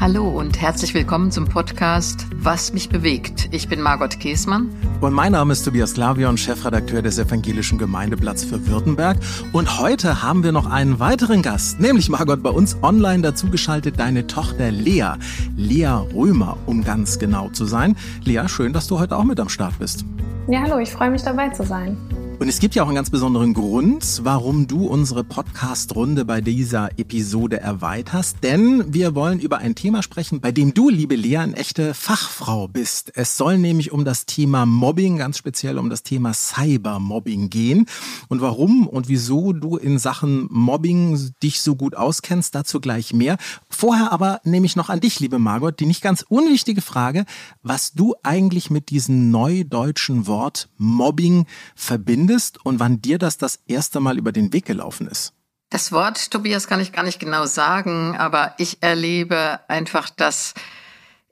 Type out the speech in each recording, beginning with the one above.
Hallo und herzlich willkommen zum Podcast Was mich bewegt. Ich bin Margot Käßmann. Und mein Name ist Tobias Klavion, Chefredakteur des Evangelischen Gemeindeblatts für Württemberg. Und heute haben wir noch einen weiteren Gast, nämlich Margot bei uns online dazugeschaltet, deine Tochter Lea. Lea Römer, um ganz genau zu sein. Lea, schön, dass du heute auch mit am Start bist. Ja, hallo, ich freue mich dabei zu sein. Und es gibt ja auch einen ganz besonderen Grund, warum du unsere Podcast-Runde bei dieser Episode erweiterst. Denn wir wollen über ein Thema sprechen, bei dem du, liebe Lea, eine echte Fachfrau bist. Es soll nämlich um das Thema Mobbing, ganz speziell um das Thema Cybermobbing gehen. Und warum und wieso du in Sachen Mobbing dich so gut auskennst, dazu gleich mehr. Vorher aber nehme ich noch an dich, liebe Margot, die nicht ganz unwichtige Frage, was du eigentlich mit diesem neudeutschen Wort Mobbing verbindest findest und wann dir das das erste Mal über den Weg gelaufen ist? Das Wort, Tobias, kann ich gar nicht genau sagen, aber ich erlebe einfach, dass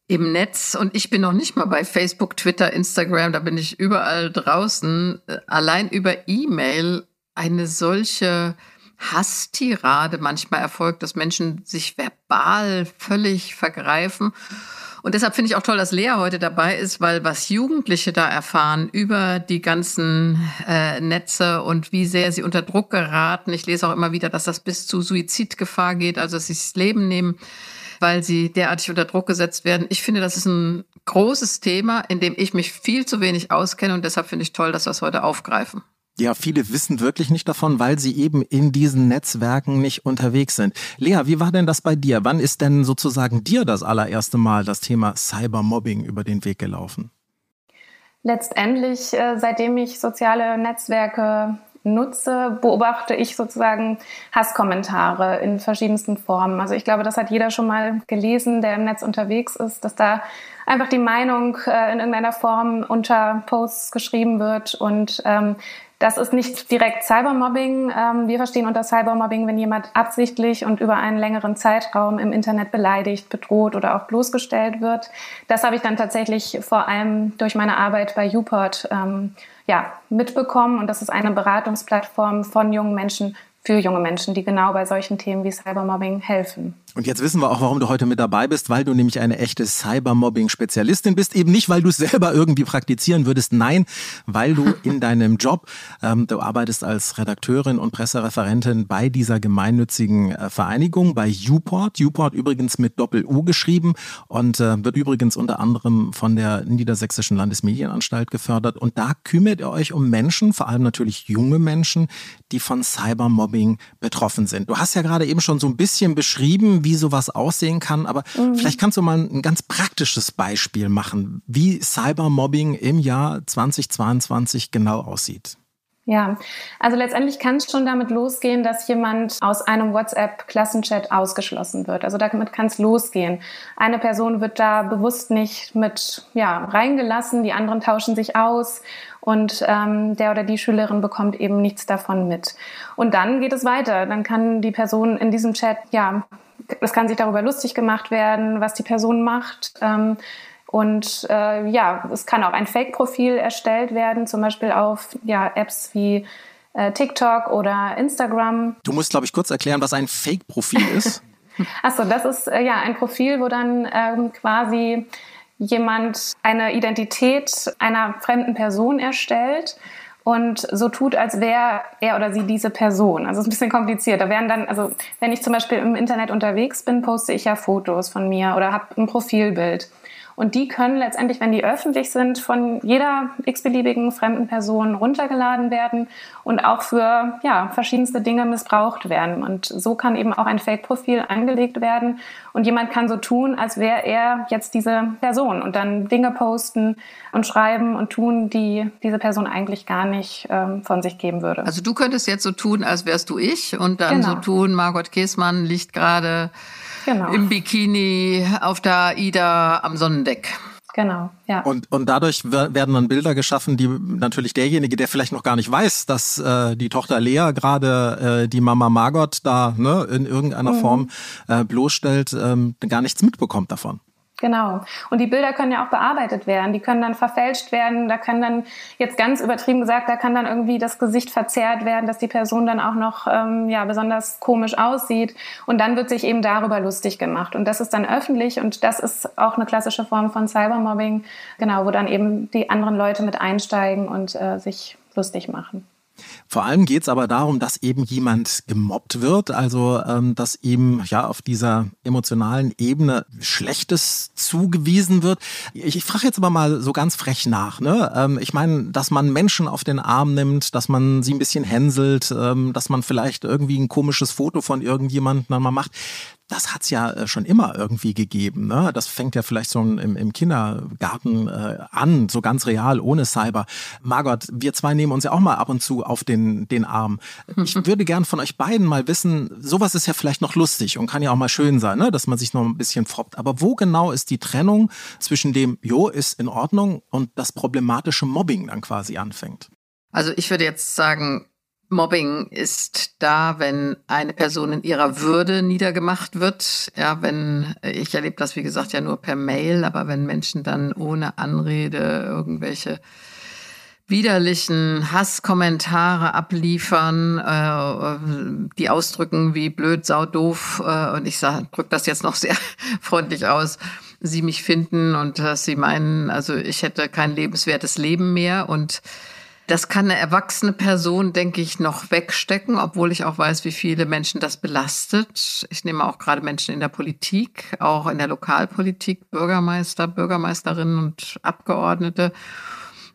im Netz und ich bin noch nicht mal bei Facebook, Twitter, Instagram, da bin ich überall draußen, äh, allein über E-Mail eine solche Hasstirade manchmal erfolgt, dass Menschen sich verbal völlig vergreifen. Und deshalb finde ich auch toll, dass Lea heute dabei ist, weil was Jugendliche da erfahren über die ganzen äh, Netze und wie sehr sie unter Druck geraten. Ich lese auch immer wieder, dass das bis zu Suizidgefahr geht, also dass sie das Leben nehmen, weil sie derartig unter Druck gesetzt werden. Ich finde, das ist ein großes Thema, in dem ich mich viel zu wenig auskenne und deshalb finde ich toll, dass wir es heute aufgreifen. Ja, viele wissen wirklich nicht davon, weil sie eben in diesen Netzwerken nicht unterwegs sind. Lea, wie war denn das bei dir? Wann ist denn sozusagen dir das allererste Mal das Thema Cybermobbing über den Weg gelaufen? Letztendlich, äh, seitdem ich soziale Netzwerke nutze, beobachte ich sozusagen Hasskommentare in verschiedensten Formen. Also ich glaube, das hat jeder schon mal gelesen, der im Netz unterwegs ist, dass da einfach die Meinung äh, in irgendeiner Form unter Posts geschrieben wird und ähm, das ist nicht direkt Cybermobbing. Ähm, wir verstehen unter Cybermobbing, wenn jemand absichtlich und über einen längeren Zeitraum im Internet beleidigt, bedroht oder auch bloßgestellt wird. Das habe ich dann tatsächlich vor allem durch meine Arbeit bei Uport ähm, ja, mitbekommen. Und das ist eine Beratungsplattform von jungen Menschen für junge Menschen, die genau bei solchen Themen wie Cybermobbing helfen. Und jetzt wissen wir auch, warum du heute mit dabei bist, weil du nämlich eine echte Cybermobbing-Spezialistin bist. Eben nicht, weil du es selber irgendwie praktizieren würdest, nein, weil du in deinem Job, ähm, du arbeitest als Redakteurin und Pressereferentin bei dieser gemeinnützigen äh, Vereinigung, bei Uport. Uport übrigens mit Doppel-U geschrieben und äh, wird übrigens unter anderem von der Niedersächsischen Landesmedienanstalt gefördert. Und da kümmert ihr euch um Menschen, vor allem natürlich junge Menschen, die von Cybermobbing betroffen sind. Du hast ja gerade eben schon so ein bisschen beschrieben, wie sowas aussehen kann. Aber mhm. vielleicht kannst du mal ein ganz praktisches Beispiel machen, wie Cybermobbing im Jahr 2022 genau aussieht. Ja, also letztendlich kann es schon damit losgehen, dass jemand aus einem WhatsApp-Klassenchat ausgeschlossen wird. Also damit kann es losgehen. Eine Person wird da bewusst nicht mit ja, reingelassen, die anderen tauschen sich aus und ähm, der oder die Schülerin bekommt eben nichts davon mit. Und dann geht es weiter. Dann kann die Person in diesem Chat ja es kann sich darüber lustig gemacht werden, was die Person macht. Ähm, und äh, ja, es kann auch ein Fake-Profil erstellt werden, zum Beispiel auf ja, Apps wie äh, TikTok oder Instagram. Du musst, glaube ich, kurz erklären, was ein Fake-Profil ist. Achso, das ist äh, ja ein Profil, wo dann ähm, quasi jemand eine Identität einer fremden Person erstellt und so tut, als wäre er oder sie diese Person. Also es ist ein bisschen kompliziert. Da werden dann, also wenn ich zum Beispiel im Internet unterwegs bin, poste ich ja Fotos von mir oder habe ein Profilbild. Und die können letztendlich, wenn die öffentlich sind, von jeder x-beliebigen fremden Person runtergeladen werden und auch für ja, verschiedenste Dinge missbraucht werden. Und so kann eben auch ein Fake-Profil angelegt werden und jemand kann so tun, als wäre er jetzt diese Person und dann Dinge posten und schreiben und tun, die diese Person eigentlich gar nicht ähm, von sich geben würde. Also du könntest jetzt so tun, als wärst du ich und dann genau. so tun, Margot Käßmann liegt gerade genau. im Bikini auf der Ida am Sonnendeck. Genau, ja. Und, und dadurch werden dann Bilder geschaffen, die natürlich derjenige, der vielleicht noch gar nicht weiß, dass äh, die Tochter Lea gerade äh, die Mama Margot da ne, in irgendeiner mhm. Form äh, bloßstellt, ähm, gar nichts mitbekommt davon. Genau. Und die Bilder können ja auch bearbeitet werden. Die können dann verfälscht werden. Da kann dann, jetzt ganz übertrieben gesagt, da kann dann irgendwie das Gesicht verzerrt werden, dass die Person dann auch noch ähm, ja, besonders komisch aussieht. Und dann wird sich eben darüber lustig gemacht. Und das ist dann öffentlich. Und das ist auch eine klassische Form von Cybermobbing, genau, wo dann eben die anderen Leute mit einsteigen und äh, sich lustig machen. Vor allem geht es aber darum, dass eben jemand gemobbt wird, also ähm, dass ihm ja auf dieser emotionalen Ebene Schlechtes zugewiesen wird. Ich, ich frage jetzt aber mal so ganz frech nach. Ne? Ähm, ich meine, dass man Menschen auf den Arm nimmt, dass man sie ein bisschen hänselt, ähm, dass man vielleicht irgendwie ein komisches Foto von irgendjemandem mal macht das hat's ja äh, schon immer irgendwie gegeben. Ne? Das fängt ja vielleicht so im, im Kindergarten äh, an, so ganz real, ohne Cyber. Margot, wir zwei nehmen uns ja auch mal ab und zu auf den, den Arm. Ich würde gern von euch beiden mal wissen, sowas ist ja vielleicht noch lustig und kann ja auch mal schön sein, ne? dass man sich noch ein bisschen froppt. Aber wo genau ist die Trennung zwischen dem, jo, ist in Ordnung und das problematische Mobbing dann quasi anfängt? Also ich würde jetzt sagen, Mobbing ist da, wenn eine Person in ihrer Würde niedergemacht wird. Ja, wenn, ich erlebe das, wie gesagt, ja nur per Mail, aber wenn Menschen dann ohne Anrede irgendwelche widerlichen Hasskommentare abliefern, äh, die ausdrücken wie blöd, sau, doof, äh, und ich drücke das jetzt noch sehr freundlich aus, sie mich finden und dass sie meinen, also ich hätte kein lebenswertes Leben mehr und das kann eine erwachsene Person, denke ich, noch wegstecken, obwohl ich auch weiß, wie viele Menschen das belastet. Ich nehme auch gerade Menschen in der Politik, auch in der Lokalpolitik, Bürgermeister, Bürgermeisterinnen und Abgeordnete.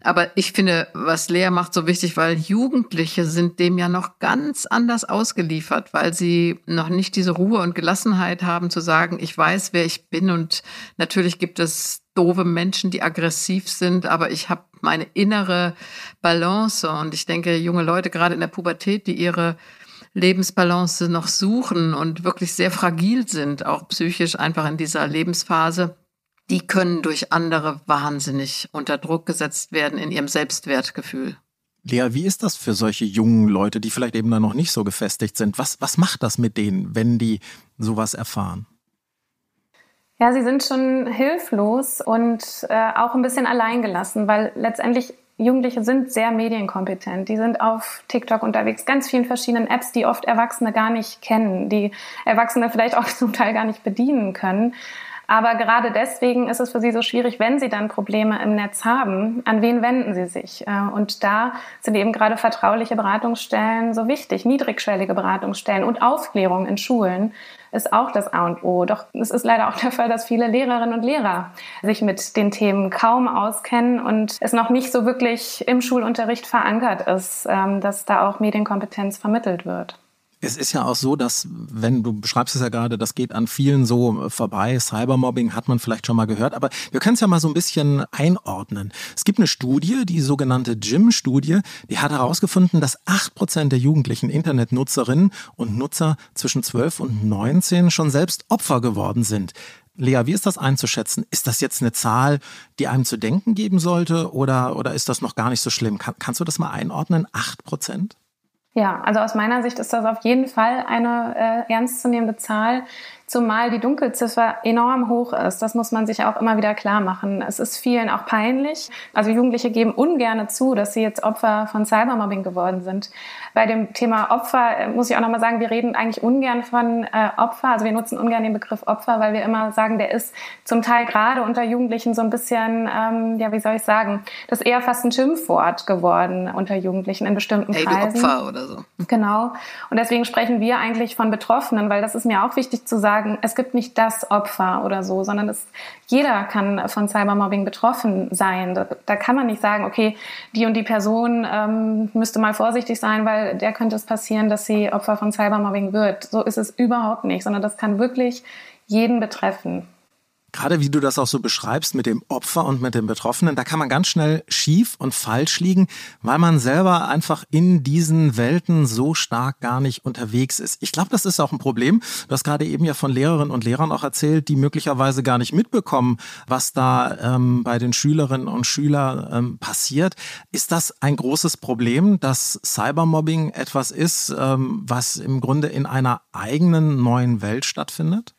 Aber ich finde, was Lea macht, so wichtig, weil Jugendliche sind dem ja noch ganz anders ausgeliefert, weil sie noch nicht diese Ruhe und Gelassenheit haben zu sagen, ich weiß, wer ich bin und natürlich gibt es doofe Menschen, die aggressiv sind, aber ich habe meine innere Balance. Und ich denke, junge Leute, gerade in der Pubertät, die ihre Lebensbalance noch suchen und wirklich sehr fragil sind, auch psychisch einfach in dieser Lebensphase, die können durch andere wahnsinnig unter Druck gesetzt werden in ihrem Selbstwertgefühl. Lea, wie ist das für solche jungen Leute, die vielleicht eben da noch nicht so gefestigt sind? Was, was macht das mit denen, wenn die sowas erfahren? Ja, sie sind schon hilflos und äh, auch ein bisschen alleingelassen, weil letztendlich Jugendliche sind sehr medienkompetent. Die sind auf TikTok unterwegs, ganz vielen verschiedenen Apps, die oft Erwachsene gar nicht kennen, die Erwachsene vielleicht auch zum Teil gar nicht bedienen können. Aber gerade deswegen ist es für sie so schwierig, wenn sie dann Probleme im Netz haben, an wen wenden sie sich? Äh, und da sind eben gerade vertrauliche Beratungsstellen so wichtig, niedrigschwellige Beratungsstellen und Aufklärung in Schulen ist auch das A und O. Doch es ist leider auch der Fall, dass viele Lehrerinnen und Lehrer sich mit den Themen kaum auskennen und es noch nicht so wirklich im Schulunterricht verankert ist, ähm, dass da auch Medienkompetenz vermittelt wird. Es ist ja auch so, dass, wenn du beschreibst es ja gerade, das geht an vielen so vorbei. Cybermobbing hat man vielleicht schon mal gehört, aber wir können es ja mal so ein bisschen einordnen. Es gibt eine Studie, die sogenannte Jim-Studie, die hat herausgefunden, dass acht Prozent der jugendlichen Internetnutzerinnen und Nutzer zwischen 12 und 19 schon selbst Opfer geworden sind. Lea, wie ist das einzuschätzen? Ist das jetzt eine Zahl, die einem zu denken geben sollte oder, oder ist das noch gar nicht so schlimm? Kann, kannst du das mal einordnen? Acht Prozent? Ja, also aus meiner Sicht ist das auf jeden Fall eine äh, ernstzunehmende Zahl zumal die Dunkelziffer enorm hoch ist. Das muss man sich auch immer wieder klar machen. Es ist vielen auch peinlich. Also Jugendliche geben ungern zu, dass sie jetzt Opfer von Cybermobbing geworden sind. Bei dem Thema Opfer äh, muss ich auch nochmal sagen, wir reden eigentlich ungern von äh, Opfer. Also wir nutzen ungern den Begriff Opfer, weil wir immer sagen, der ist zum Teil gerade unter Jugendlichen so ein bisschen, ähm, ja, wie soll ich sagen, das ist eher fast ein Schimpfwort geworden unter Jugendlichen in bestimmten hey, Kreisen. Opfer oder so. Genau. Und deswegen sprechen wir eigentlich von Betroffenen, weil das ist mir auch wichtig zu sagen, sagen, es gibt nicht das Opfer oder so, sondern es, jeder kann von Cybermobbing betroffen sein. Da, da kann man nicht sagen, okay, die und die Person ähm, müsste mal vorsichtig sein, weil der könnte es passieren, dass sie Opfer von Cybermobbing wird. So ist es überhaupt nicht, sondern das kann wirklich jeden betreffen. Gerade wie du das auch so beschreibst mit dem Opfer und mit dem Betroffenen, da kann man ganz schnell schief und falsch liegen, weil man selber einfach in diesen Welten so stark gar nicht unterwegs ist. Ich glaube, das ist auch ein Problem. Du hast gerade eben ja von Lehrerinnen und Lehrern auch erzählt, die möglicherweise gar nicht mitbekommen, was da ähm, bei den Schülerinnen und Schülern ähm, passiert. Ist das ein großes Problem, dass Cybermobbing etwas ist, ähm, was im Grunde in einer eigenen neuen Welt stattfindet?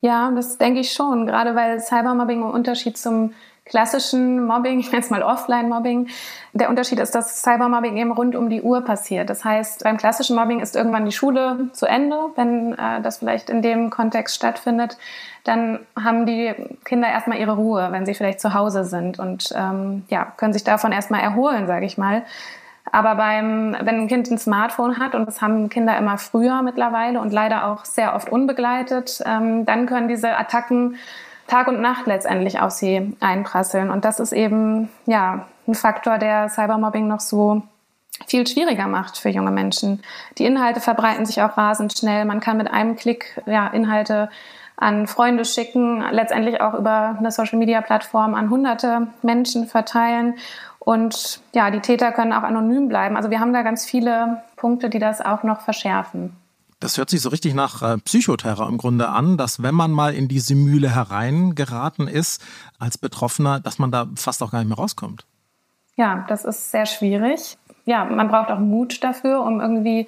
Ja, das denke ich schon, gerade weil Cybermobbing im Unterschied zum klassischen Mobbing, ich nenne es mal Offline-Mobbing, der Unterschied ist, dass Cybermobbing eben rund um die Uhr passiert. Das heißt, beim klassischen Mobbing ist irgendwann die Schule zu Ende, wenn äh, das vielleicht in dem Kontext stattfindet. Dann haben die Kinder erstmal ihre Ruhe, wenn sie vielleicht zu Hause sind und ähm, ja, können sich davon erstmal erholen, sage ich mal. Aber beim, wenn ein Kind ein Smartphone hat, und das haben Kinder immer früher mittlerweile und leider auch sehr oft unbegleitet, ähm, dann können diese Attacken Tag und Nacht letztendlich auf sie einprasseln. Und das ist eben ja ein Faktor, der Cybermobbing noch so viel schwieriger macht für junge Menschen. Die Inhalte verbreiten sich auch rasend schnell. Man kann mit einem Klick ja, Inhalte an Freunde schicken, letztendlich auch über eine Social-Media-Plattform an hunderte Menschen verteilen. Und ja, die Täter können auch anonym bleiben. Also wir haben da ganz viele Punkte, die das auch noch verschärfen. Das hört sich so richtig nach äh, Psychoterror im Grunde an, dass wenn man mal in diese Mühle hereingeraten ist als Betroffener, dass man da fast auch gar nicht mehr rauskommt. Ja, das ist sehr schwierig. Ja, man braucht auch Mut dafür, um irgendwie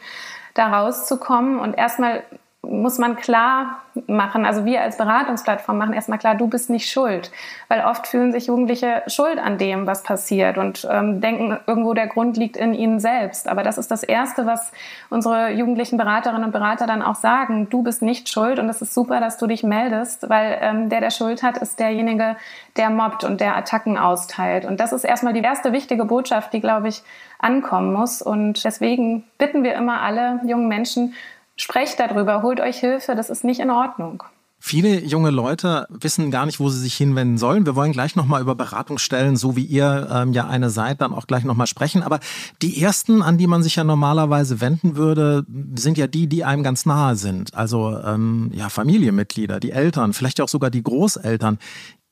da rauszukommen. Und erstmal muss man klar machen, also wir als Beratungsplattform machen erstmal klar, du bist nicht schuld. Weil oft fühlen sich Jugendliche schuld an dem, was passiert und ähm, denken, irgendwo der Grund liegt in ihnen selbst. Aber das ist das Erste, was unsere jugendlichen Beraterinnen und Berater dann auch sagen. Du bist nicht schuld und es ist super, dass du dich meldest, weil ähm, der, der Schuld hat, ist derjenige, der mobbt und der Attacken austeilt. Und das ist erstmal die erste wichtige Botschaft, die, glaube ich, ankommen muss. Und deswegen bitten wir immer alle jungen Menschen, Sprecht darüber, holt euch Hilfe, das ist nicht in Ordnung. Viele junge Leute wissen gar nicht, wo sie sich hinwenden sollen. Wir wollen gleich nochmal über Beratungsstellen, so wie ihr ähm, ja eine seid, dann auch gleich nochmal sprechen. Aber die ersten, an die man sich ja normalerweise wenden würde, sind ja die, die einem ganz nahe sind. Also ähm, ja, Familienmitglieder, die Eltern, vielleicht auch sogar die Großeltern.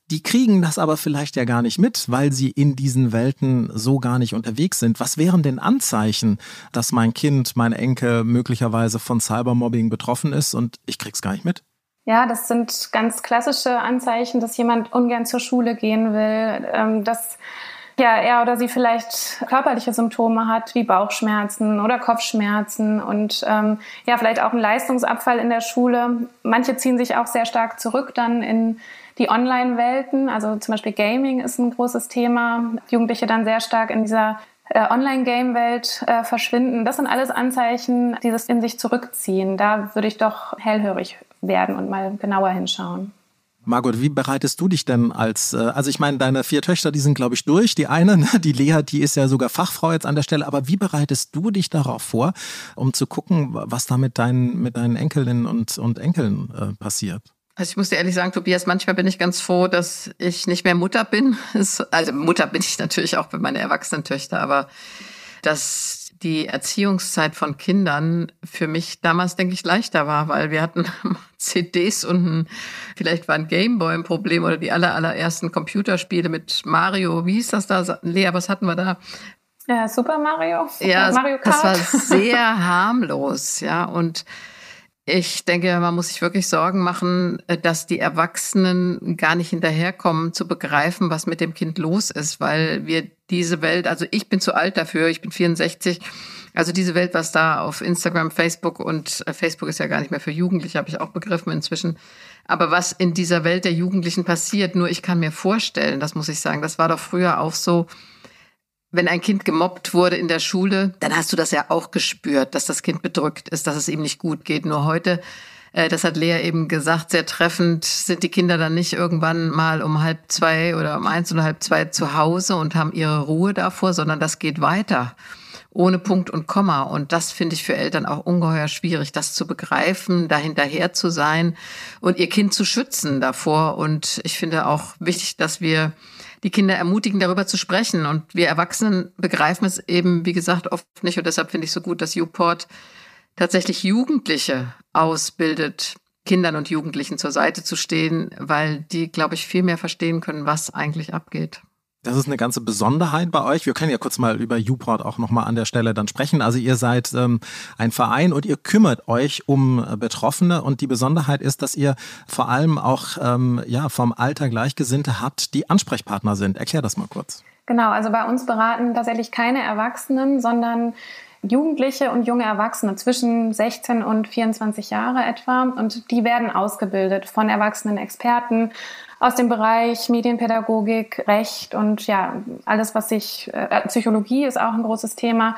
Die kriegen das aber vielleicht ja gar nicht mit, weil sie in diesen Welten so gar nicht unterwegs sind. Was wären denn Anzeichen, dass mein Kind, mein Enkel möglicherweise von Cybermobbing betroffen ist und ich krieg's gar nicht mit? Ja, das sind ganz klassische Anzeichen, dass jemand ungern zur Schule gehen will, ähm, dass ja, er oder sie vielleicht körperliche Symptome hat, wie Bauchschmerzen oder Kopfschmerzen und ähm, ja, vielleicht auch einen Leistungsabfall in der Schule. Manche ziehen sich auch sehr stark zurück dann in die Online-Welten, also zum Beispiel Gaming ist ein großes Thema. Jugendliche dann sehr stark in dieser äh, Online-Game-Welt äh, verschwinden. Das sind alles Anzeichen, dieses in sich zurückziehen. Da würde ich doch hellhörig werden und mal genauer hinschauen. Margot, wie bereitest du dich denn als, äh, also ich meine, deine vier Töchter, die sind, glaube ich, durch. Die eine, ne, die Lea, die ist ja sogar Fachfrau jetzt an der Stelle. Aber wie bereitest du dich darauf vor, um zu gucken, was da mit deinen, mit deinen Enkelinnen und, und Enkeln äh, passiert? Also ich muss dir ehrlich sagen, Tobias, manchmal bin ich ganz froh, dass ich nicht mehr Mutter bin. Also Mutter bin ich natürlich auch für meine erwachsenen Töchter, aber dass die Erziehungszeit von Kindern für mich damals, denke ich, leichter war, weil wir hatten CDs und ein, vielleicht war ein Gameboy ein Problem oder die aller, allerersten Computerspiele mit Mario. Wie hieß das da? Lea, was hatten wir da? Ja, Super Mario. Ja, Mario Kart. das war sehr harmlos, ja, und ich denke, man muss sich wirklich Sorgen machen, äh, dass die Erwachsenen gar nicht hinterherkommen, zu begreifen, was mit dem Kind los ist, weil wir diese Welt, also ich bin zu alt dafür, ich bin 64, also diese Welt, was da auf Instagram, Facebook und äh, Facebook ist ja gar nicht mehr für Jugendliche, habe ich auch begriffen inzwischen. Aber was in dieser Welt der Jugendlichen passiert, nur ich kann mir vorstellen, das muss ich sagen, das war doch früher auch so, wenn ein Kind gemobbt wurde in der Schule, dann hast du das ja auch gespürt, dass das Kind bedrückt ist, dass es ihm nicht gut geht. Nur heute, äh, das hat Lea eben gesagt, sehr treffend, sind die Kinder dann nicht irgendwann mal um halb zwei oder um eins oder halb zwei zu Hause und haben ihre Ruhe davor, sondern das geht weiter ohne Punkt und Komma. Und das finde ich für Eltern auch ungeheuer schwierig, das zu begreifen, dahinterher zu sein und ihr Kind zu schützen davor. Und ich finde auch wichtig, dass wir die Kinder ermutigen, darüber zu sprechen. Und wir Erwachsenen begreifen es eben, wie gesagt, oft nicht. Und deshalb finde ich so gut, dass Uport tatsächlich Jugendliche ausbildet, Kindern und Jugendlichen zur Seite zu stehen, weil die, glaube ich, viel mehr verstehen können, was eigentlich abgeht. Das ist eine ganze Besonderheit bei euch. Wir können ja kurz mal über Uport auch nochmal an der Stelle dann sprechen. Also ihr seid ähm, ein Verein und ihr kümmert euch um äh, Betroffene und die Besonderheit ist, dass ihr vor allem auch ähm, ja, vom Alter Gleichgesinnte habt, die Ansprechpartner sind. Erklär das mal kurz. Genau, also bei uns beraten tatsächlich keine Erwachsenen, sondern Jugendliche und junge Erwachsene zwischen 16 und 24 Jahre etwa. Und die werden ausgebildet von erwachsenen Experten aus dem Bereich Medienpädagogik, Recht und ja, alles, was sich, äh, Psychologie ist auch ein großes Thema.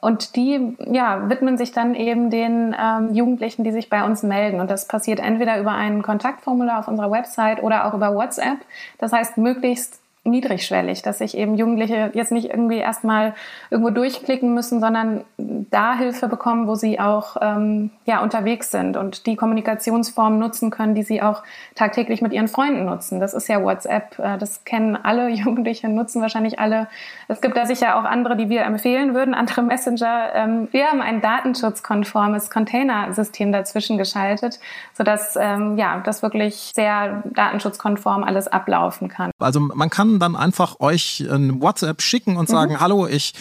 Und die ja, widmen sich dann eben den ähm, Jugendlichen, die sich bei uns melden. Und das passiert entweder über ein Kontaktformular auf unserer Website oder auch über WhatsApp. Das heißt, möglichst niedrigschwellig, dass sich eben Jugendliche jetzt nicht irgendwie erstmal irgendwo durchklicken müssen, sondern da Hilfe bekommen, wo sie auch ähm, ja, unterwegs sind und die Kommunikationsform nutzen können, die sie auch tagtäglich mit ihren Freunden nutzen. Das ist ja WhatsApp, äh, das kennen alle Jugendliche, nutzen wahrscheinlich alle. Es gibt da sicher auch andere, die wir empfehlen würden, andere Messenger. Ähm, wir haben ein datenschutzkonformes Containersystem dazwischen geschaltet, sodass ähm, ja, das wirklich sehr datenschutzkonform alles ablaufen kann. Also man kann dann einfach euch ein WhatsApp schicken und sagen, mhm. hallo, ich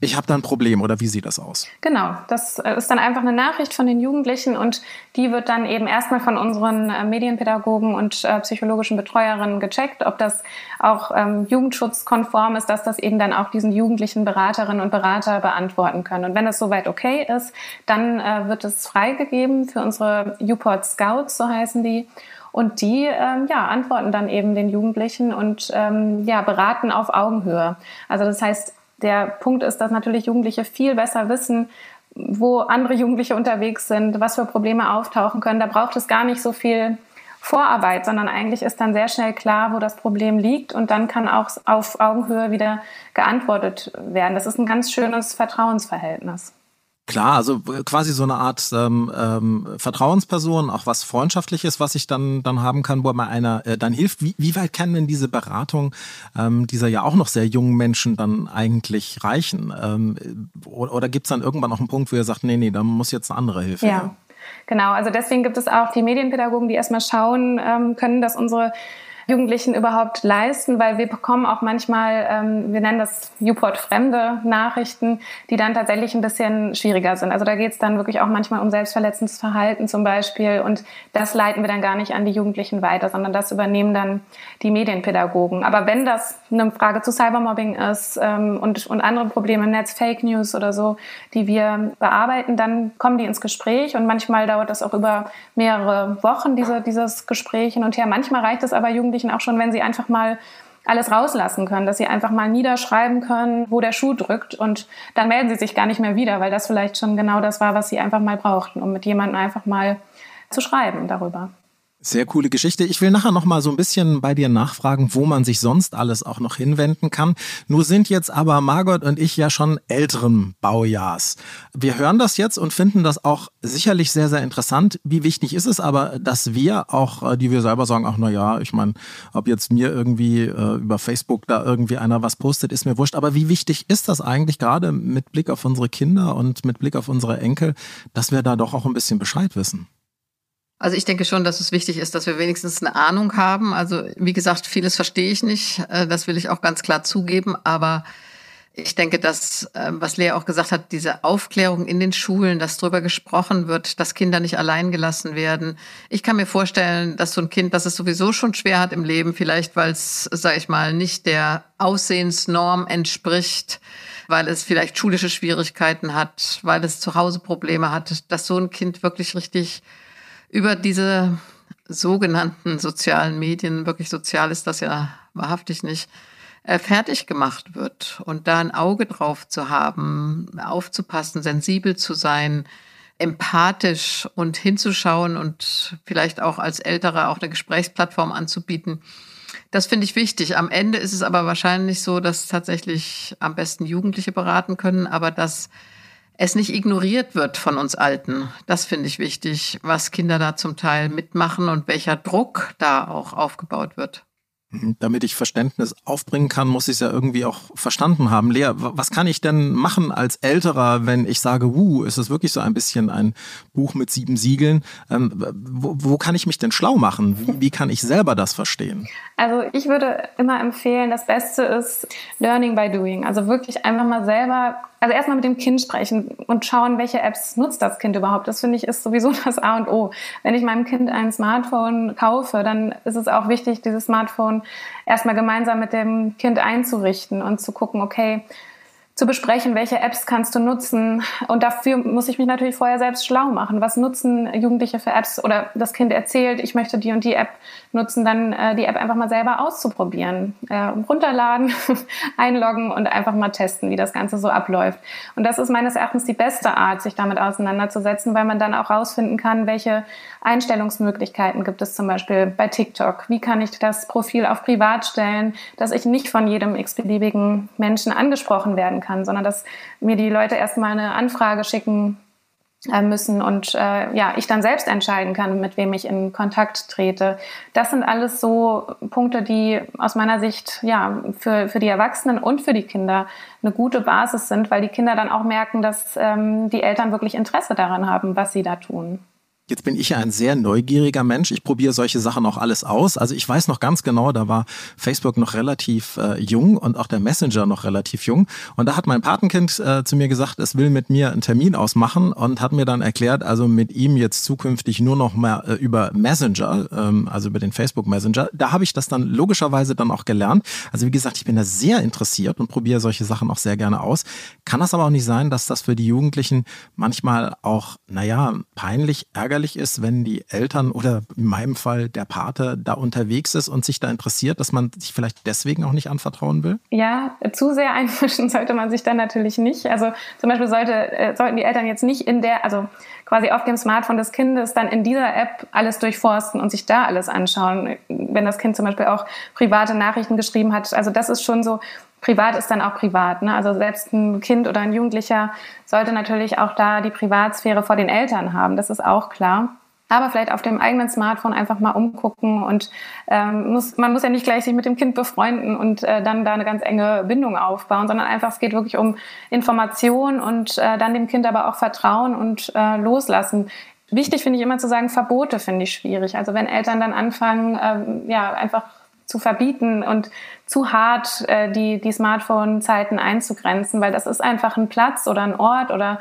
ich habe da ein Problem oder wie sieht das aus? Genau, das äh, ist dann einfach eine Nachricht von den Jugendlichen und die wird dann eben erstmal von unseren äh, Medienpädagogen und äh, psychologischen Betreuerinnen gecheckt, ob das auch ähm, jugendschutzkonform ist, dass das eben dann auch diesen jugendlichen Beraterinnen und Berater beantworten können. Und wenn das soweit okay ist, dann äh, wird es freigegeben für unsere UPort Scouts, so heißen die. Und die ähm, ja, antworten dann eben den Jugendlichen und ähm, ja, beraten auf Augenhöhe. Also das heißt, der Punkt ist, dass natürlich Jugendliche viel besser wissen, wo andere Jugendliche unterwegs sind, was für Probleme auftauchen können. Da braucht es gar nicht so viel Vorarbeit, sondern eigentlich ist dann sehr schnell klar, wo das Problem liegt und dann kann auch auf Augenhöhe wieder geantwortet werden. Das ist ein ganz schönes Vertrauensverhältnis. Klar, also quasi so eine Art ähm, ähm, Vertrauensperson, auch was Freundschaftliches, was ich dann dann haben kann, wo mir einer äh, dann hilft. Wie, wie weit kann denn diese Beratung ähm, dieser ja auch noch sehr jungen Menschen dann eigentlich reichen? Ähm, oder oder gibt es dann irgendwann noch einen Punkt, wo ihr sagt, nee, nee, da muss jetzt eine andere Hilfe ja. Genau, also deswegen gibt es auch die Medienpädagogen, die erstmal schauen ähm, können, dass unsere Jugendlichen überhaupt leisten, weil wir bekommen auch manchmal, ähm, wir nennen das Newport fremde Nachrichten, die dann tatsächlich ein bisschen schwieriger sind. Also da geht es dann wirklich auch manchmal um selbstverletzendes Verhalten zum Beispiel und das leiten wir dann gar nicht an die Jugendlichen weiter, sondern das übernehmen dann die Medienpädagogen. Aber wenn das eine Frage zu Cybermobbing ist ähm, und, und andere Probleme im Netz, Fake News oder so, die wir bearbeiten, dann kommen die ins Gespräch und manchmal dauert das auch über mehrere Wochen, diese, dieses Gespräch hin und her. Manchmal reicht es aber Jugendlichen Jugendlichen auch schon, wenn sie einfach mal alles rauslassen können, dass sie einfach mal niederschreiben können, wo der Schuh drückt und dann melden sie sich gar nicht mehr wieder, weil das vielleicht schon genau das war, was sie einfach mal brauchten, um mit jemandem einfach mal zu schreiben darüber. Sehr coole Geschichte. Ich will nachher noch mal so ein bisschen bei dir nachfragen, wo man sich sonst alles auch noch hinwenden kann. Nur sind jetzt aber Margot und ich ja schon älteren Baujahrs. Wir hören das jetzt und finden das auch sicherlich sehr, sehr interessant. Wie wichtig ist es aber, dass wir auch, äh, die wir selber sagen, ach na ja, ich meine, ob jetzt mir irgendwie äh, über Facebook da irgendwie einer was postet, ist mir wurscht. Aber wie wichtig ist das eigentlich gerade mit Blick auf unsere Kinder und mit Blick auf unsere Enkel, dass wir da doch auch ein bisschen Bescheid wissen? Also ich denke schon, dass es wichtig ist, dass wir wenigstens eine Ahnung haben. Also wie gesagt, vieles verstehe ich nicht. Äh, das will ich auch ganz klar zugeben. Aber ich denke, dass, äh, was Lea auch gesagt hat, diese Aufklärung in den Schulen, dass darüber gesprochen wird, dass Kinder nicht allein gelassen werden. Ich kann mir vorstellen, dass so ein Kind, das es sowieso schon schwer hat im Leben, vielleicht weil es, sage ich mal, nicht der Aussehensnorm entspricht, weil es vielleicht schulische Schwierigkeiten hat, weil es zu Hause Probleme hat, dass so ein Kind wirklich richtig über diese sogenannten sozialen Medien, wirklich sozial ist das ja wahrhaftig nicht, äh, fertig gemacht wird und da ein Auge drauf zu haben, aufzupassen, sensibel zu sein, empathisch und hinzuschauen und vielleicht auch als Ältere auch eine Gesprächsplattform anzubieten. Das finde ich wichtig. Am Ende ist es aber wahrscheinlich so, dass tatsächlich am besten Jugendliche beraten können, aber dass es nicht ignoriert wird von uns Alten. Das finde ich wichtig, was Kinder da zum Teil mitmachen und welcher Druck da auch aufgebaut wird. Damit ich Verständnis aufbringen kann, muss ich es ja irgendwie auch verstanden haben. Lea, was kann ich denn machen als Älterer, wenn ich sage, wuh, ist es wirklich so ein bisschen ein Buch mit sieben Siegeln? Ähm, wo, wo, kann ich mich denn schlau machen? Wie, wie kann ich selber das verstehen? Also ich würde immer empfehlen, das Beste ist Learning by Doing. Also wirklich einfach mal selber also erstmal mit dem Kind sprechen und schauen, welche Apps nutzt das Kind überhaupt. Das finde ich ist sowieso das A und O. Wenn ich meinem Kind ein Smartphone kaufe, dann ist es auch wichtig, dieses Smartphone erstmal gemeinsam mit dem Kind einzurichten und zu gucken, okay, zu besprechen, welche Apps kannst du nutzen. Und dafür muss ich mich natürlich vorher selbst schlau machen. Was nutzen Jugendliche für Apps? Oder das Kind erzählt, ich möchte die und die App nutzen, dann äh, die App einfach mal selber auszuprobieren. Äh, runterladen, einloggen und einfach mal testen, wie das Ganze so abläuft. Und das ist meines Erachtens die beste Art, sich damit auseinanderzusetzen, weil man dann auch rausfinden kann, welche Einstellungsmöglichkeiten gibt es zum Beispiel bei TikTok. Wie kann ich das Profil auf privat stellen, dass ich nicht von jedem x-beliebigen Menschen angesprochen werden kann? sondern dass mir die Leute erstmal eine Anfrage schicken äh, müssen und äh, ja, ich dann selbst entscheiden kann, mit wem ich in Kontakt trete. Das sind alles so Punkte, die aus meiner Sicht ja für, für die Erwachsenen und für die Kinder eine gute Basis sind, weil die Kinder dann auch merken, dass ähm, die Eltern wirklich Interesse daran haben, was sie da tun. Jetzt bin ich ja ein sehr neugieriger Mensch. Ich probiere solche Sachen auch alles aus. Also ich weiß noch ganz genau, da war Facebook noch relativ äh, jung und auch der Messenger noch relativ jung. Und da hat mein Patenkind äh, zu mir gesagt, es will mit mir einen Termin ausmachen und hat mir dann erklärt, also mit ihm jetzt zukünftig nur noch mal äh, über Messenger, ähm, also über den Facebook Messenger. Da habe ich das dann logischerweise dann auch gelernt. Also wie gesagt, ich bin da sehr interessiert und probiere solche Sachen auch sehr gerne aus. Kann das aber auch nicht sein, dass das für die Jugendlichen manchmal auch, naja, peinlich, ärgerlich ärgerlich ist, wenn die Eltern oder in meinem Fall der Pate da unterwegs ist und sich da interessiert, dass man sich vielleicht deswegen auch nicht anvertrauen will? Ja, zu sehr einmischen sollte man sich dann natürlich nicht. Also zum Beispiel sollte, äh, sollten die Eltern jetzt nicht in der, also quasi auf dem Smartphone des Kindes dann in dieser App alles durchforsten und sich da alles anschauen, wenn das Kind zum Beispiel auch private Nachrichten geschrieben hat. Also das ist schon so, privat ist dann auch privat. Ne? Also selbst ein Kind oder ein Jugendlicher sollte natürlich auch da die Privatsphäre vor den Eltern haben. Das ist auch klar. Aber vielleicht auf dem eigenen Smartphone einfach mal umgucken und ähm, muss, man muss ja nicht gleich sich mit dem Kind befreunden und äh, dann da eine ganz enge Bindung aufbauen, sondern einfach es geht wirklich um Information und äh, dann dem Kind aber auch Vertrauen und äh, loslassen. Wichtig finde ich immer zu sagen, Verbote finde ich schwierig. Also wenn Eltern dann anfangen, ähm, ja einfach zu verbieten und zu hart äh, die, die Smartphone-Zeiten einzugrenzen, weil das ist einfach ein Platz oder ein Ort oder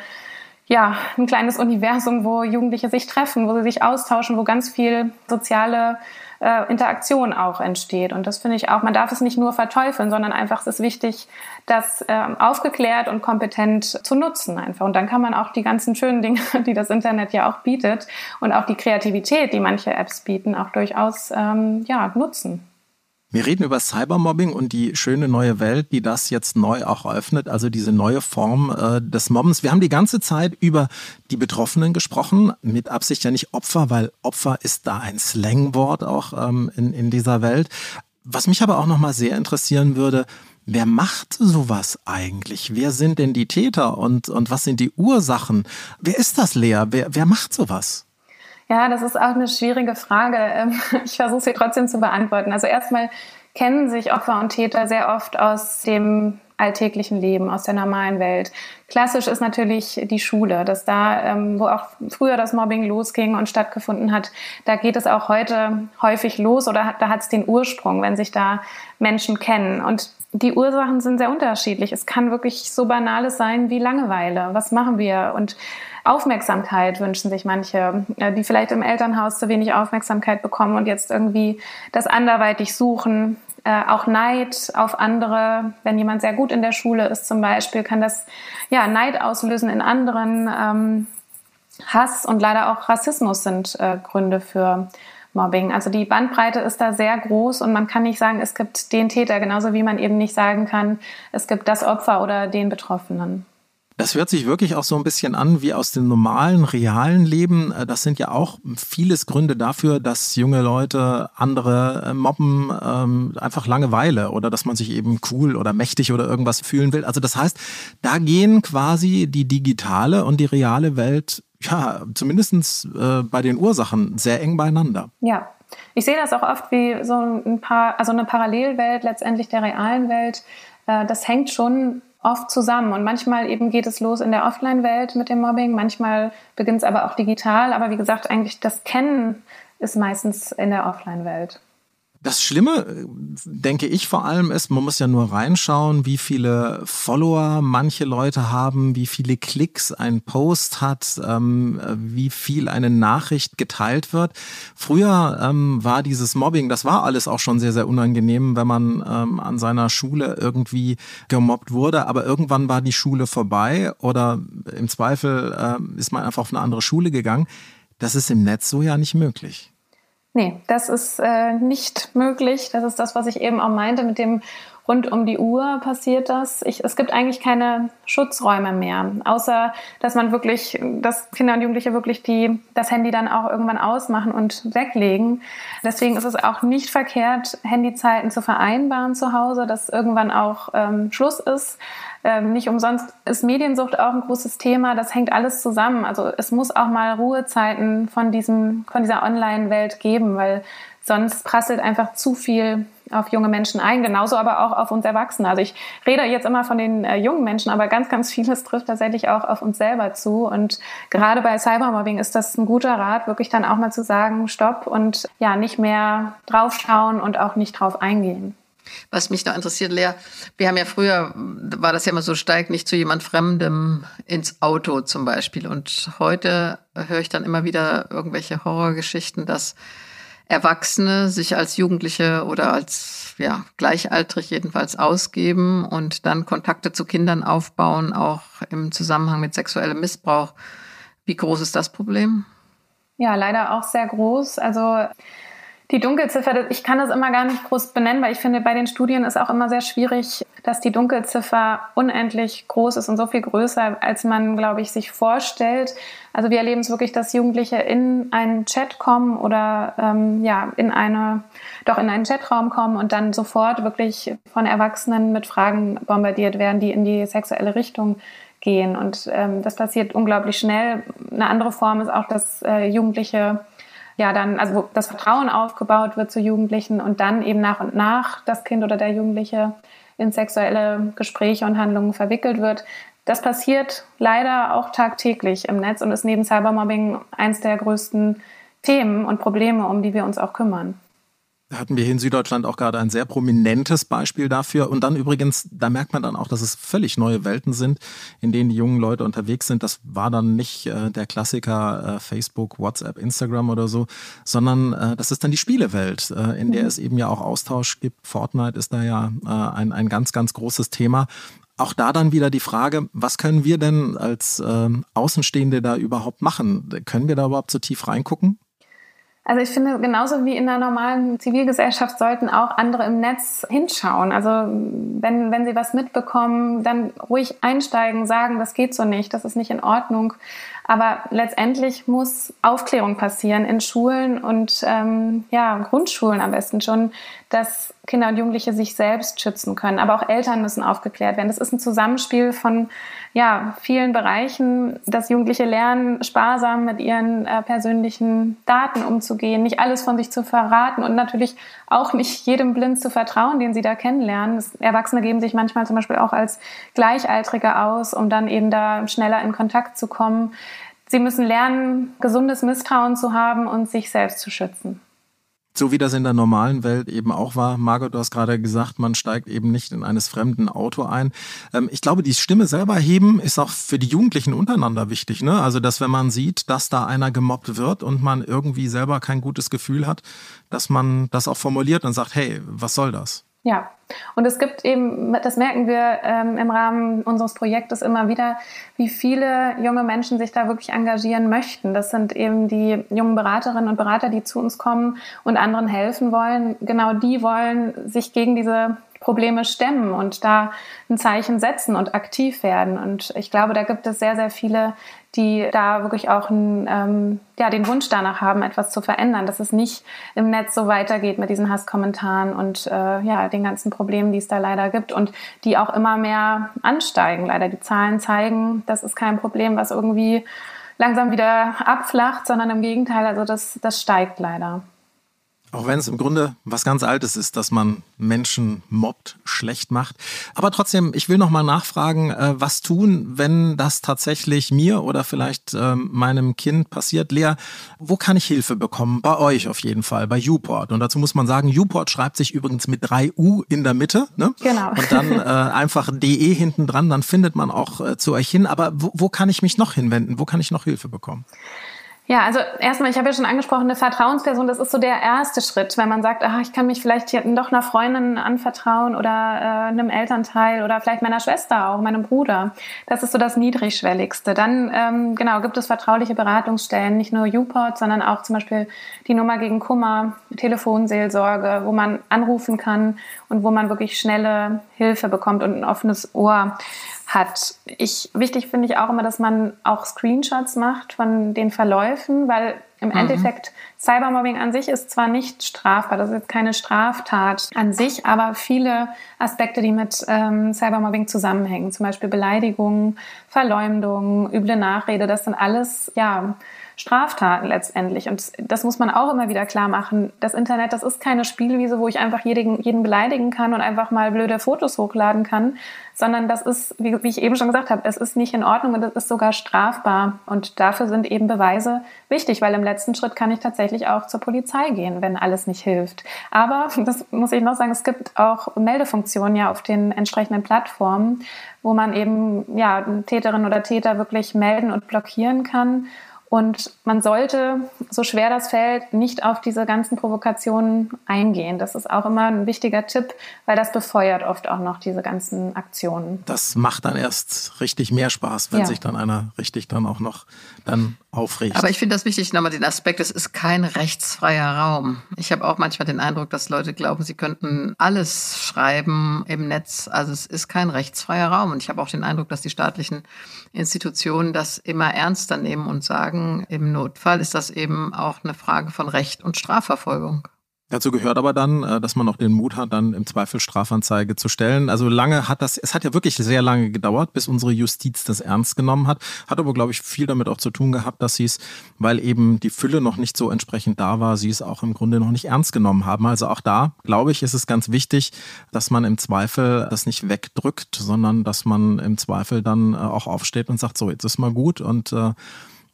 ja, ein kleines Universum, wo Jugendliche sich treffen, wo sie sich austauschen, wo ganz viel soziale äh, Interaktion auch entsteht. Und das finde ich auch, man darf es nicht nur verteufeln, sondern einfach es ist wichtig, das äh, aufgeklärt und kompetent zu nutzen einfach. Und dann kann man auch die ganzen schönen Dinge, die das Internet ja auch bietet und auch die Kreativität, die manche Apps bieten, auch durchaus ähm, ja, nutzen. Wir reden über Cybermobbing und die schöne neue Welt, die das jetzt neu auch eröffnet, also diese neue Form äh, des Mobbens. Wir haben die ganze Zeit über die Betroffenen gesprochen, mit Absicht ja nicht Opfer, weil Opfer ist da ein Slangwort auch ähm, in, in dieser Welt. Was mich aber auch nochmal sehr interessieren würde, Wer macht sowas eigentlich? Wer sind denn die Täter und, und was sind die Ursachen? Wer ist das, Lea? Wer, wer macht sowas? Ja, das ist auch eine schwierige Frage. Ähm, ich versuche sie trotzdem zu beantworten. Also erstmal kennen sich Opfer und Täter sehr oft aus dem alltäglichen Leben, aus der normalen Welt. Klassisch ist natürlich die Schule, dass da, ähm, wo auch früher das Mobbing losging und stattgefunden hat, da geht es auch heute häufig los oder da hat es den Ursprung, wenn sich da Menschen kennen. Und die Ursachen sind sehr unterschiedlich. Es kann wirklich so banales sein wie Langeweile. Was machen wir? Und Aufmerksamkeit wünschen sich manche, äh, die vielleicht im Elternhaus zu wenig Aufmerksamkeit bekommen und jetzt irgendwie das anderweitig suchen. Äh, auch Neid auf andere, wenn jemand sehr gut in der Schule ist zum Beispiel, kann das ja Neid auslösen in anderen. Ähm, Hass und leider auch Rassismus sind äh, Gründe für Mobbing. Also die Bandbreite ist da sehr groß und man kann nicht sagen, es gibt den Täter, genauso wie man eben nicht sagen kann, es gibt das Opfer oder den Betroffenen. Das hört sich wirklich auch so ein bisschen an wie aus dem normalen, realen Leben. Das sind ja auch vieles Gründe dafür, dass junge Leute andere äh, mobben, ähm, einfach Langeweile oder dass man sich eben cool oder mächtig oder irgendwas fühlen will. Also das heißt, da gehen quasi die digitale und die reale Welt, ja, zumindest äh, bei den Ursachen sehr eng beieinander. Ja, ich sehe das auch oft wie so ein paar, also eine Parallelwelt letztendlich der realen Welt. Das hängt schon oft zusammen. Und manchmal eben geht es los in der Offline-Welt mit dem Mobbing, manchmal beginnt es aber auch digital. Aber wie gesagt, eigentlich das Kennen ist meistens in der Offline-Welt. Das Schlimme, denke ich vor allem, ist, man muss ja nur reinschauen, wie viele Follower manche Leute haben, wie viele Klicks ein Post hat, ähm, wie viel eine Nachricht geteilt wird. Früher ähm, war dieses Mobbing, das war alles auch schon sehr, sehr unangenehm, wenn man ähm, an seiner Schule irgendwie gemobbt wurde. Aber irgendwann war die Schule vorbei oder im Zweifel äh, ist man einfach auf eine andere Schule gegangen. Das ist im Netz so ja nicht möglich. Nee, das ist äh, nicht möglich. Das ist das, was ich eben auch meinte mit dem rund um die Uhr passiert das. Ich, es gibt eigentlich keine Schutzräume mehr, außer dass man wirklich, dass Kinder und Jugendliche wirklich die, das Handy dann auch irgendwann ausmachen und weglegen. Deswegen ist es auch nicht verkehrt, Handyzeiten zu vereinbaren zu Hause, dass irgendwann auch ähm, Schluss ist. Ähm, nicht umsonst ist Mediensucht auch ein großes Thema. Das hängt alles zusammen. Also es muss auch mal Ruhezeiten von diesem, von dieser Online-Welt geben, weil sonst prasselt einfach zu viel auf junge Menschen ein, genauso aber auch auf uns Erwachsene. Also ich rede jetzt immer von den äh, jungen Menschen, aber ganz, ganz vieles trifft tatsächlich auch auf uns selber zu. Und gerade bei Cybermobbing ist das ein guter Rat, wirklich dann auch mal zu sagen, stopp und ja, nicht mehr draufschauen und auch nicht drauf eingehen. Was mich noch interessiert, Lea, wir haben ja früher, war das ja immer so, steig nicht zu jemand Fremdem ins Auto zum Beispiel. Und heute höre ich dann immer wieder irgendwelche Horrorgeschichten, dass Erwachsene sich als Jugendliche oder als ja, gleichaltrig jedenfalls ausgeben und dann Kontakte zu Kindern aufbauen, auch im Zusammenhang mit sexuellem Missbrauch. Wie groß ist das Problem? Ja, leider auch sehr groß. Also die Dunkelziffer, ich kann das immer gar nicht groß benennen, weil ich finde, bei den Studien ist auch immer sehr schwierig, dass die Dunkelziffer unendlich groß ist und so viel größer, als man, glaube ich, sich vorstellt. Also wir erleben es wirklich, dass Jugendliche in einen Chat kommen oder ähm, ja in eine, doch in einen Chatraum kommen und dann sofort wirklich von Erwachsenen mit Fragen bombardiert werden, die in die sexuelle Richtung gehen. Und ähm, das passiert unglaublich schnell. Eine andere Form ist auch, dass äh, Jugendliche ja dann, also wo das Vertrauen aufgebaut wird zu Jugendlichen und dann eben nach und nach das Kind oder der Jugendliche in sexuelle Gespräche und Handlungen verwickelt wird. Das passiert leider auch tagtäglich im Netz und ist neben Cybermobbing eins der größten Themen und Probleme, um die wir uns auch kümmern hatten wir hier in Süddeutschland auch gerade ein sehr prominentes Beispiel dafür. Und dann übrigens, da merkt man dann auch, dass es völlig neue Welten sind, in denen die jungen Leute unterwegs sind. Das war dann nicht äh, der Klassiker äh, Facebook, WhatsApp, Instagram oder so, sondern äh, das ist dann die Spielewelt, äh, in der mhm. es eben ja auch Austausch gibt. Fortnite ist da ja äh, ein, ein ganz, ganz großes Thema. Auch da dann wieder die Frage, was können wir denn als ähm, Außenstehende da überhaupt machen? Können wir da überhaupt so tief reingucken? Also ich finde, genauso wie in der normalen Zivilgesellschaft sollten auch andere im Netz hinschauen. Also wenn, wenn sie was mitbekommen, dann ruhig einsteigen, sagen, das geht so nicht, das ist nicht in Ordnung. Aber letztendlich muss Aufklärung passieren in Schulen und ähm, ja, Grundschulen am besten schon, dass Kinder und Jugendliche sich selbst schützen können. Aber auch Eltern müssen aufgeklärt werden. Das ist ein Zusammenspiel von ja, vielen Bereichen, dass Jugendliche lernen, sparsam mit ihren äh, persönlichen Daten umzugehen, nicht alles von sich zu verraten und natürlich auch nicht jedem blind zu vertrauen, den sie da kennenlernen. Das, Erwachsene geben sich manchmal zum Beispiel auch als Gleichaltrige aus, um dann eben da schneller in Kontakt zu kommen. Sie müssen lernen, gesundes Misstrauen zu haben und sich selbst zu schützen. So wie das in der normalen Welt eben auch war. Margot, du hast gerade gesagt, man steigt eben nicht in eines fremden Auto ein. Ähm, ich glaube, die Stimme selber heben ist auch für die Jugendlichen untereinander wichtig. Ne? Also, dass wenn man sieht, dass da einer gemobbt wird und man irgendwie selber kein gutes Gefühl hat, dass man das auch formuliert und sagt, hey, was soll das? Ja, und es gibt eben, das merken wir ähm, im Rahmen unseres Projektes immer wieder, wie viele junge Menschen sich da wirklich engagieren möchten. Das sind eben die jungen Beraterinnen und Berater, die zu uns kommen und anderen helfen wollen. Genau die wollen sich gegen diese Probleme stemmen und da ein Zeichen setzen und aktiv werden. Und ich glaube, da gibt es sehr, sehr viele, die da wirklich auch ein, ähm, ja, den Wunsch danach haben, etwas zu verändern, dass es nicht im Netz so weitergeht mit diesen Hasskommentaren und äh, ja, den ganzen Problemen, die es da leider gibt und die auch immer mehr ansteigen. Leider die Zahlen zeigen, das ist kein Problem, was irgendwie langsam wieder abflacht, sondern im Gegenteil, also das, das steigt leider. Auch wenn es im Grunde was ganz Altes ist, dass man Menschen mobbt, schlecht macht. Aber trotzdem, ich will noch mal nachfragen, äh, was tun, wenn das tatsächlich mir oder vielleicht äh, meinem Kind passiert? Lea, wo kann ich Hilfe bekommen? Bei euch auf jeden Fall, bei Uport. Und dazu muss man sagen, Uport schreibt sich übrigens mit drei U in der Mitte. Ne? Genau. Und dann äh, einfach DE hinten dran, dann findet man auch äh, zu euch hin. Aber wo, wo kann ich mich noch hinwenden? Wo kann ich noch Hilfe bekommen? Ja, also erstmal, ich habe ja schon angesprochen, eine Vertrauensperson, das ist so der erste Schritt, wenn man sagt, ach, ich kann mich vielleicht hier doch einer Freundin anvertrauen oder äh, einem Elternteil oder vielleicht meiner Schwester auch, meinem Bruder. Das ist so das Niedrigschwelligste. Dann, ähm, genau, gibt es vertrauliche Beratungsstellen, nicht nur UPOT, sondern auch zum Beispiel die Nummer gegen Kummer, Telefonseelsorge, wo man anrufen kann und wo man wirklich schnelle Hilfe bekommt und ein offenes Ohr hat. Ich, wichtig finde ich auch immer, dass man auch Screenshots macht von den Verläufen, weil im mhm. Endeffekt Cybermobbing an sich ist zwar nicht strafbar, das ist jetzt keine Straftat an sich, aber viele Aspekte, die mit ähm, Cybermobbing zusammenhängen, zum Beispiel Beleidigungen, Verleumdung, üble Nachrede, das sind alles ja Straftaten letztendlich. Und das muss man auch immer wieder klar machen. Das Internet, das ist keine Spielwiese, wo ich einfach jeden, jeden beleidigen kann und einfach mal blöde Fotos hochladen kann, sondern das ist, wie, wie ich eben schon gesagt habe, es ist nicht in Ordnung und es ist sogar strafbar. Und dafür sind eben Beweise wichtig, weil im letzten Schritt kann ich tatsächlich auch zur Polizei gehen, wenn alles nicht hilft. Aber, das muss ich noch sagen, es gibt auch Meldefunktionen ja auf den entsprechenden Plattformen, wo man eben ja, Täterin oder Täter wirklich melden und blockieren kann. Und man sollte, so schwer das fällt, nicht auf diese ganzen Provokationen eingehen. Das ist auch immer ein wichtiger Tipp, weil das befeuert oft auch noch diese ganzen Aktionen. Das macht dann erst richtig mehr Spaß, wenn ja. sich dann einer richtig dann auch noch dann aufregt. Aber ich finde das wichtig, nochmal den Aspekt, es ist kein rechtsfreier Raum. Ich habe auch manchmal den Eindruck, dass Leute glauben, sie könnten alles schreiben im Netz. Also es ist kein rechtsfreier Raum. Und ich habe auch den Eindruck, dass die staatlichen Institutionen das immer ernster nehmen und sagen, im Notfall ist das eben auch eine Frage von Recht und Strafverfolgung. Dazu gehört aber dann, äh, dass man auch den Mut hat, dann im Zweifel Strafanzeige zu stellen. Also lange hat das, es hat ja wirklich sehr lange gedauert, bis unsere Justiz das ernst genommen hat. Hat aber, glaube ich, viel damit auch zu tun gehabt, dass sie es, weil eben die Fülle noch nicht so entsprechend da war, sie es auch im Grunde noch nicht ernst genommen haben. Also auch da, glaube ich, ist es ganz wichtig, dass man im Zweifel das nicht wegdrückt, sondern dass man im Zweifel dann äh, auch aufsteht und sagt, so, jetzt ist mal gut und äh,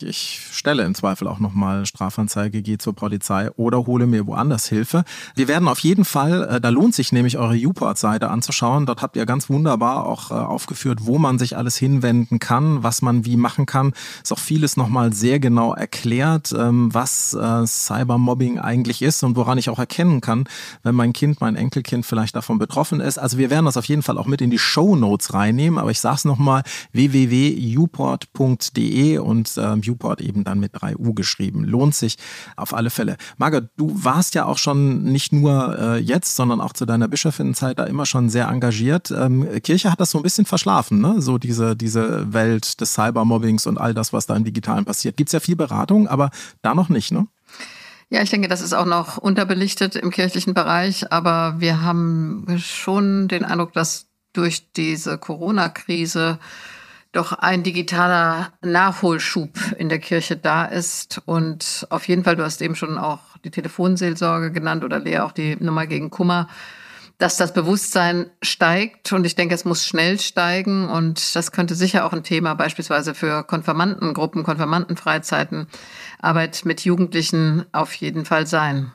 ich stelle im Zweifel auch nochmal Strafanzeige, gehe zur Polizei oder hole mir woanders Hilfe. Wir werden auf jeden Fall, äh, da lohnt sich nämlich eure Uport-Seite anzuschauen. Dort habt ihr ganz wunderbar auch äh, aufgeführt, wo man sich alles hinwenden kann, was man wie machen kann. Ist auch vieles nochmal sehr genau erklärt, ähm, was äh, Cybermobbing eigentlich ist und woran ich auch erkennen kann, wenn mein Kind, mein Enkelkind vielleicht davon betroffen ist. Also wir werden das auf jeden Fall auch mit in die Show Notes reinnehmen, aber ich sage es nochmal, www.uport.de und äh, Viewport eben dann mit 3U geschrieben. Lohnt sich auf alle Fälle. Margot, du warst ja auch schon nicht nur äh, jetzt, sondern auch zu deiner Bischöfinnenzeit da immer schon sehr engagiert. Ähm, Kirche hat das so ein bisschen verschlafen, ne? so diese, diese Welt des Cybermobbings und all das, was da im Digitalen passiert. Gibt es ja viel Beratung, aber da noch nicht, ne? Ja, ich denke, das ist auch noch unterbelichtet im kirchlichen Bereich, aber wir haben schon den Eindruck, dass durch diese Corona-Krise doch ein digitaler Nachholschub in der Kirche da ist. Und auf jeden Fall, du hast eben schon auch die Telefonseelsorge genannt oder Lea auch die Nummer gegen Kummer, dass das Bewusstsein steigt. Und ich denke, es muss schnell steigen. Und das könnte sicher auch ein Thema beispielsweise für Konfirmandengruppen, Konfirmandenfreizeiten, Arbeit mit Jugendlichen auf jeden Fall sein.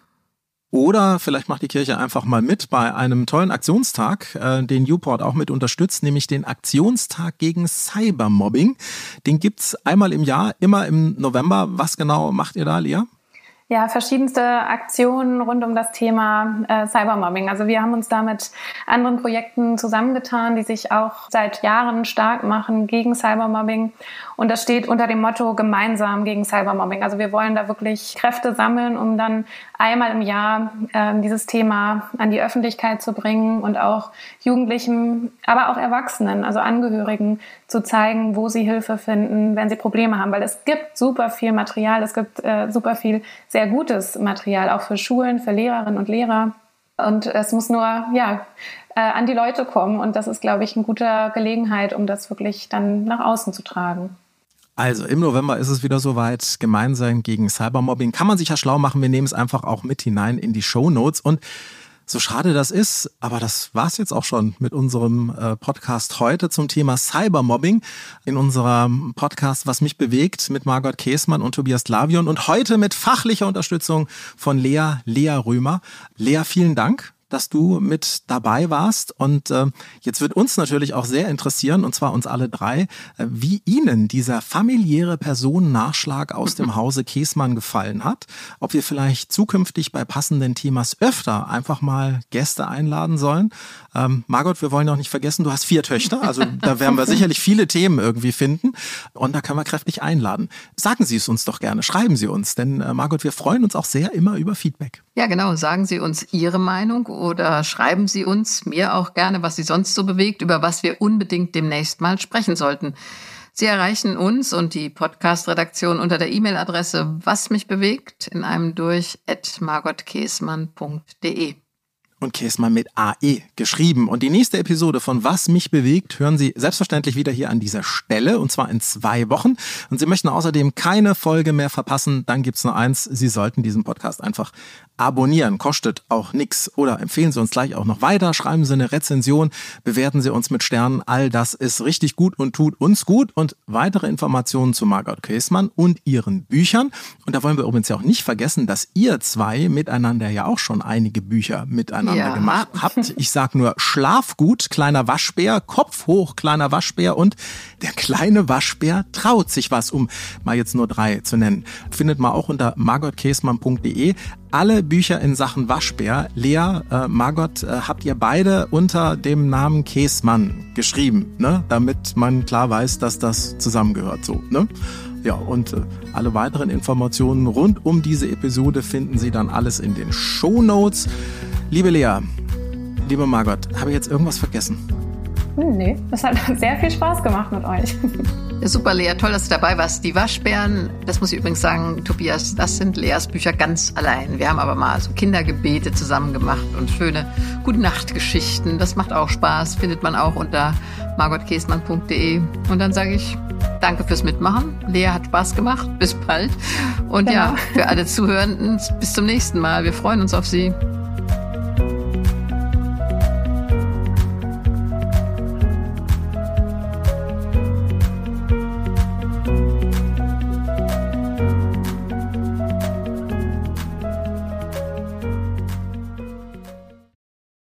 Oder vielleicht macht die Kirche einfach mal mit bei einem tollen Aktionstag, äh, den Newport auch mit unterstützt, nämlich den Aktionstag gegen Cybermobbing. Den gibt es einmal im Jahr, immer im November. Was genau macht ihr da, Lia? Ja, verschiedenste Aktionen rund um das Thema äh, Cybermobbing. Also wir haben uns da mit anderen Projekten zusammengetan, die sich auch seit Jahren stark machen gegen Cybermobbing. Und das steht unter dem Motto gemeinsam gegen Cybermobbing. Also wir wollen da wirklich Kräfte sammeln, um dann einmal im Jahr äh, dieses Thema an die Öffentlichkeit zu bringen und auch Jugendlichen, aber auch Erwachsenen, also Angehörigen zu zeigen, wo sie Hilfe finden, wenn sie Probleme haben. Weil es gibt super viel Material, es gibt äh, super viel sehr gutes Material, auch für Schulen, für Lehrerinnen und Lehrer. Und es muss nur, ja, äh, an die Leute kommen. Und das ist, glaube ich, eine gute Gelegenheit, um das wirklich dann nach außen zu tragen. Also im November ist es wieder soweit. Gemeinsam gegen Cybermobbing kann man sich ja schlau machen. Wir nehmen es einfach auch mit hinein in die Show Notes und so schade das ist, aber das war's jetzt auch schon mit unserem äh, Podcast heute zum Thema Cybermobbing in unserem Podcast Was mich bewegt mit Margot Käßmann und Tobias Lavion und heute mit fachlicher Unterstützung von Lea Lea Römer. Lea, vielen Dank dass du mit dabei warst. Und äh, jetzt wird uns natürlich auch sehr interessieren, und zwar uns alle drei, äh, wie Ihnen dieser familiäre Personennachschlag aus dem Hause Käsmann gefallen hat. Ob wir vielleicht zukünftig bei passenden Themas öfter einfach mal Gäste einladen sollen. Ähm, Margot, wir wollen auch nicht vergessen, du hast vier Töchter, also da werden wir sicherlich viele Themen irgendwie finden. Und da können wir kräftig einladen. Sagen Sie es uns doch gerne, schreiben Sie uns, denn äh, Margot, wir freuen uns auch sehr immer über Feedback. Ja, genau. Sagen Sie uns Ihre Meinung oder schreiben Sie uns, mir auch gerne, was Sie sonst so bewegt, über was wir unbedingt demnächst mal sprechen sollten. Sie erreichen uns und die Podcast-Redaktion unter der E-Mail-Adresse was mich bewegt in einem durch at margotkäsmann.de und Käsmann mit AE geschrieben. Und die nächste Episode von Was mich bewegt hören Sie selbstverständlich wieder hier an dieser Stelle und zwar in zwei Wochen. Und Sie möchten außerdem keine Folge mehr verpassen, dann gibt's nur eins. Sie sollten diesen Podcast einfach abonnieren. Kostet auch nichts. Oder empfehlen Sie uns gleich auch noch weiter, schreiben Sie eine Rezension, bewerten Sie uns mit Sternen. All das ist richtig gut und tut uns gut. Und weitere Informationen zu Margot Käsmann und ihren Büchern. Und da wollen wir übrigens ja auch nicht vergessen, dass ihr zwei miteinander ja auch schon einige Bücher miteinander ja. gemacht habt. Ich sag nur Schlafgut, kleiner Waschbär, Kopf hoch, kleiner Waschbär und der kleine Waschbär traut sich was, um mal jetzt nur drei zu nennen. Findet man auch unter margotkäsmann.de alle Bücher in Sachen Waschbär. Lea, äh, Margot, äh, habt ihr beide unter dem Namen Käsmann geschrieben, ne? damit man klar weiß, dass das zusammengehört so. Ne? Ja, und äh, alle weiteren Informationen rund um diese Episode finden Sie dann alles in den Show Notes. Liebe Lea, liebe Margot, habe ich jetzt irgendwas vergessen? Hm, nee, das hat sehr viel Spaß gemacht mit euch. Super, Lea, toll, dass du dabei warst. Die Waschbären, das muss ich übrigens sagen, Tobias, das sind Leas Bücher ganz allein. Wir haben aber mal so Kindergebete zusammen gemacht und schöne Gute-Nacht-Geschichten. Das macht auch Spaß, findet man auch unter margotkäsmann.de. Und dann sage ich danke fürs Mitmachen. Lea hat Spaß gemacht. Bis bald. Und genau. ja, für alle Zuhörenden, bis zum nächsten Mal. Wir freuen uns auf Sie.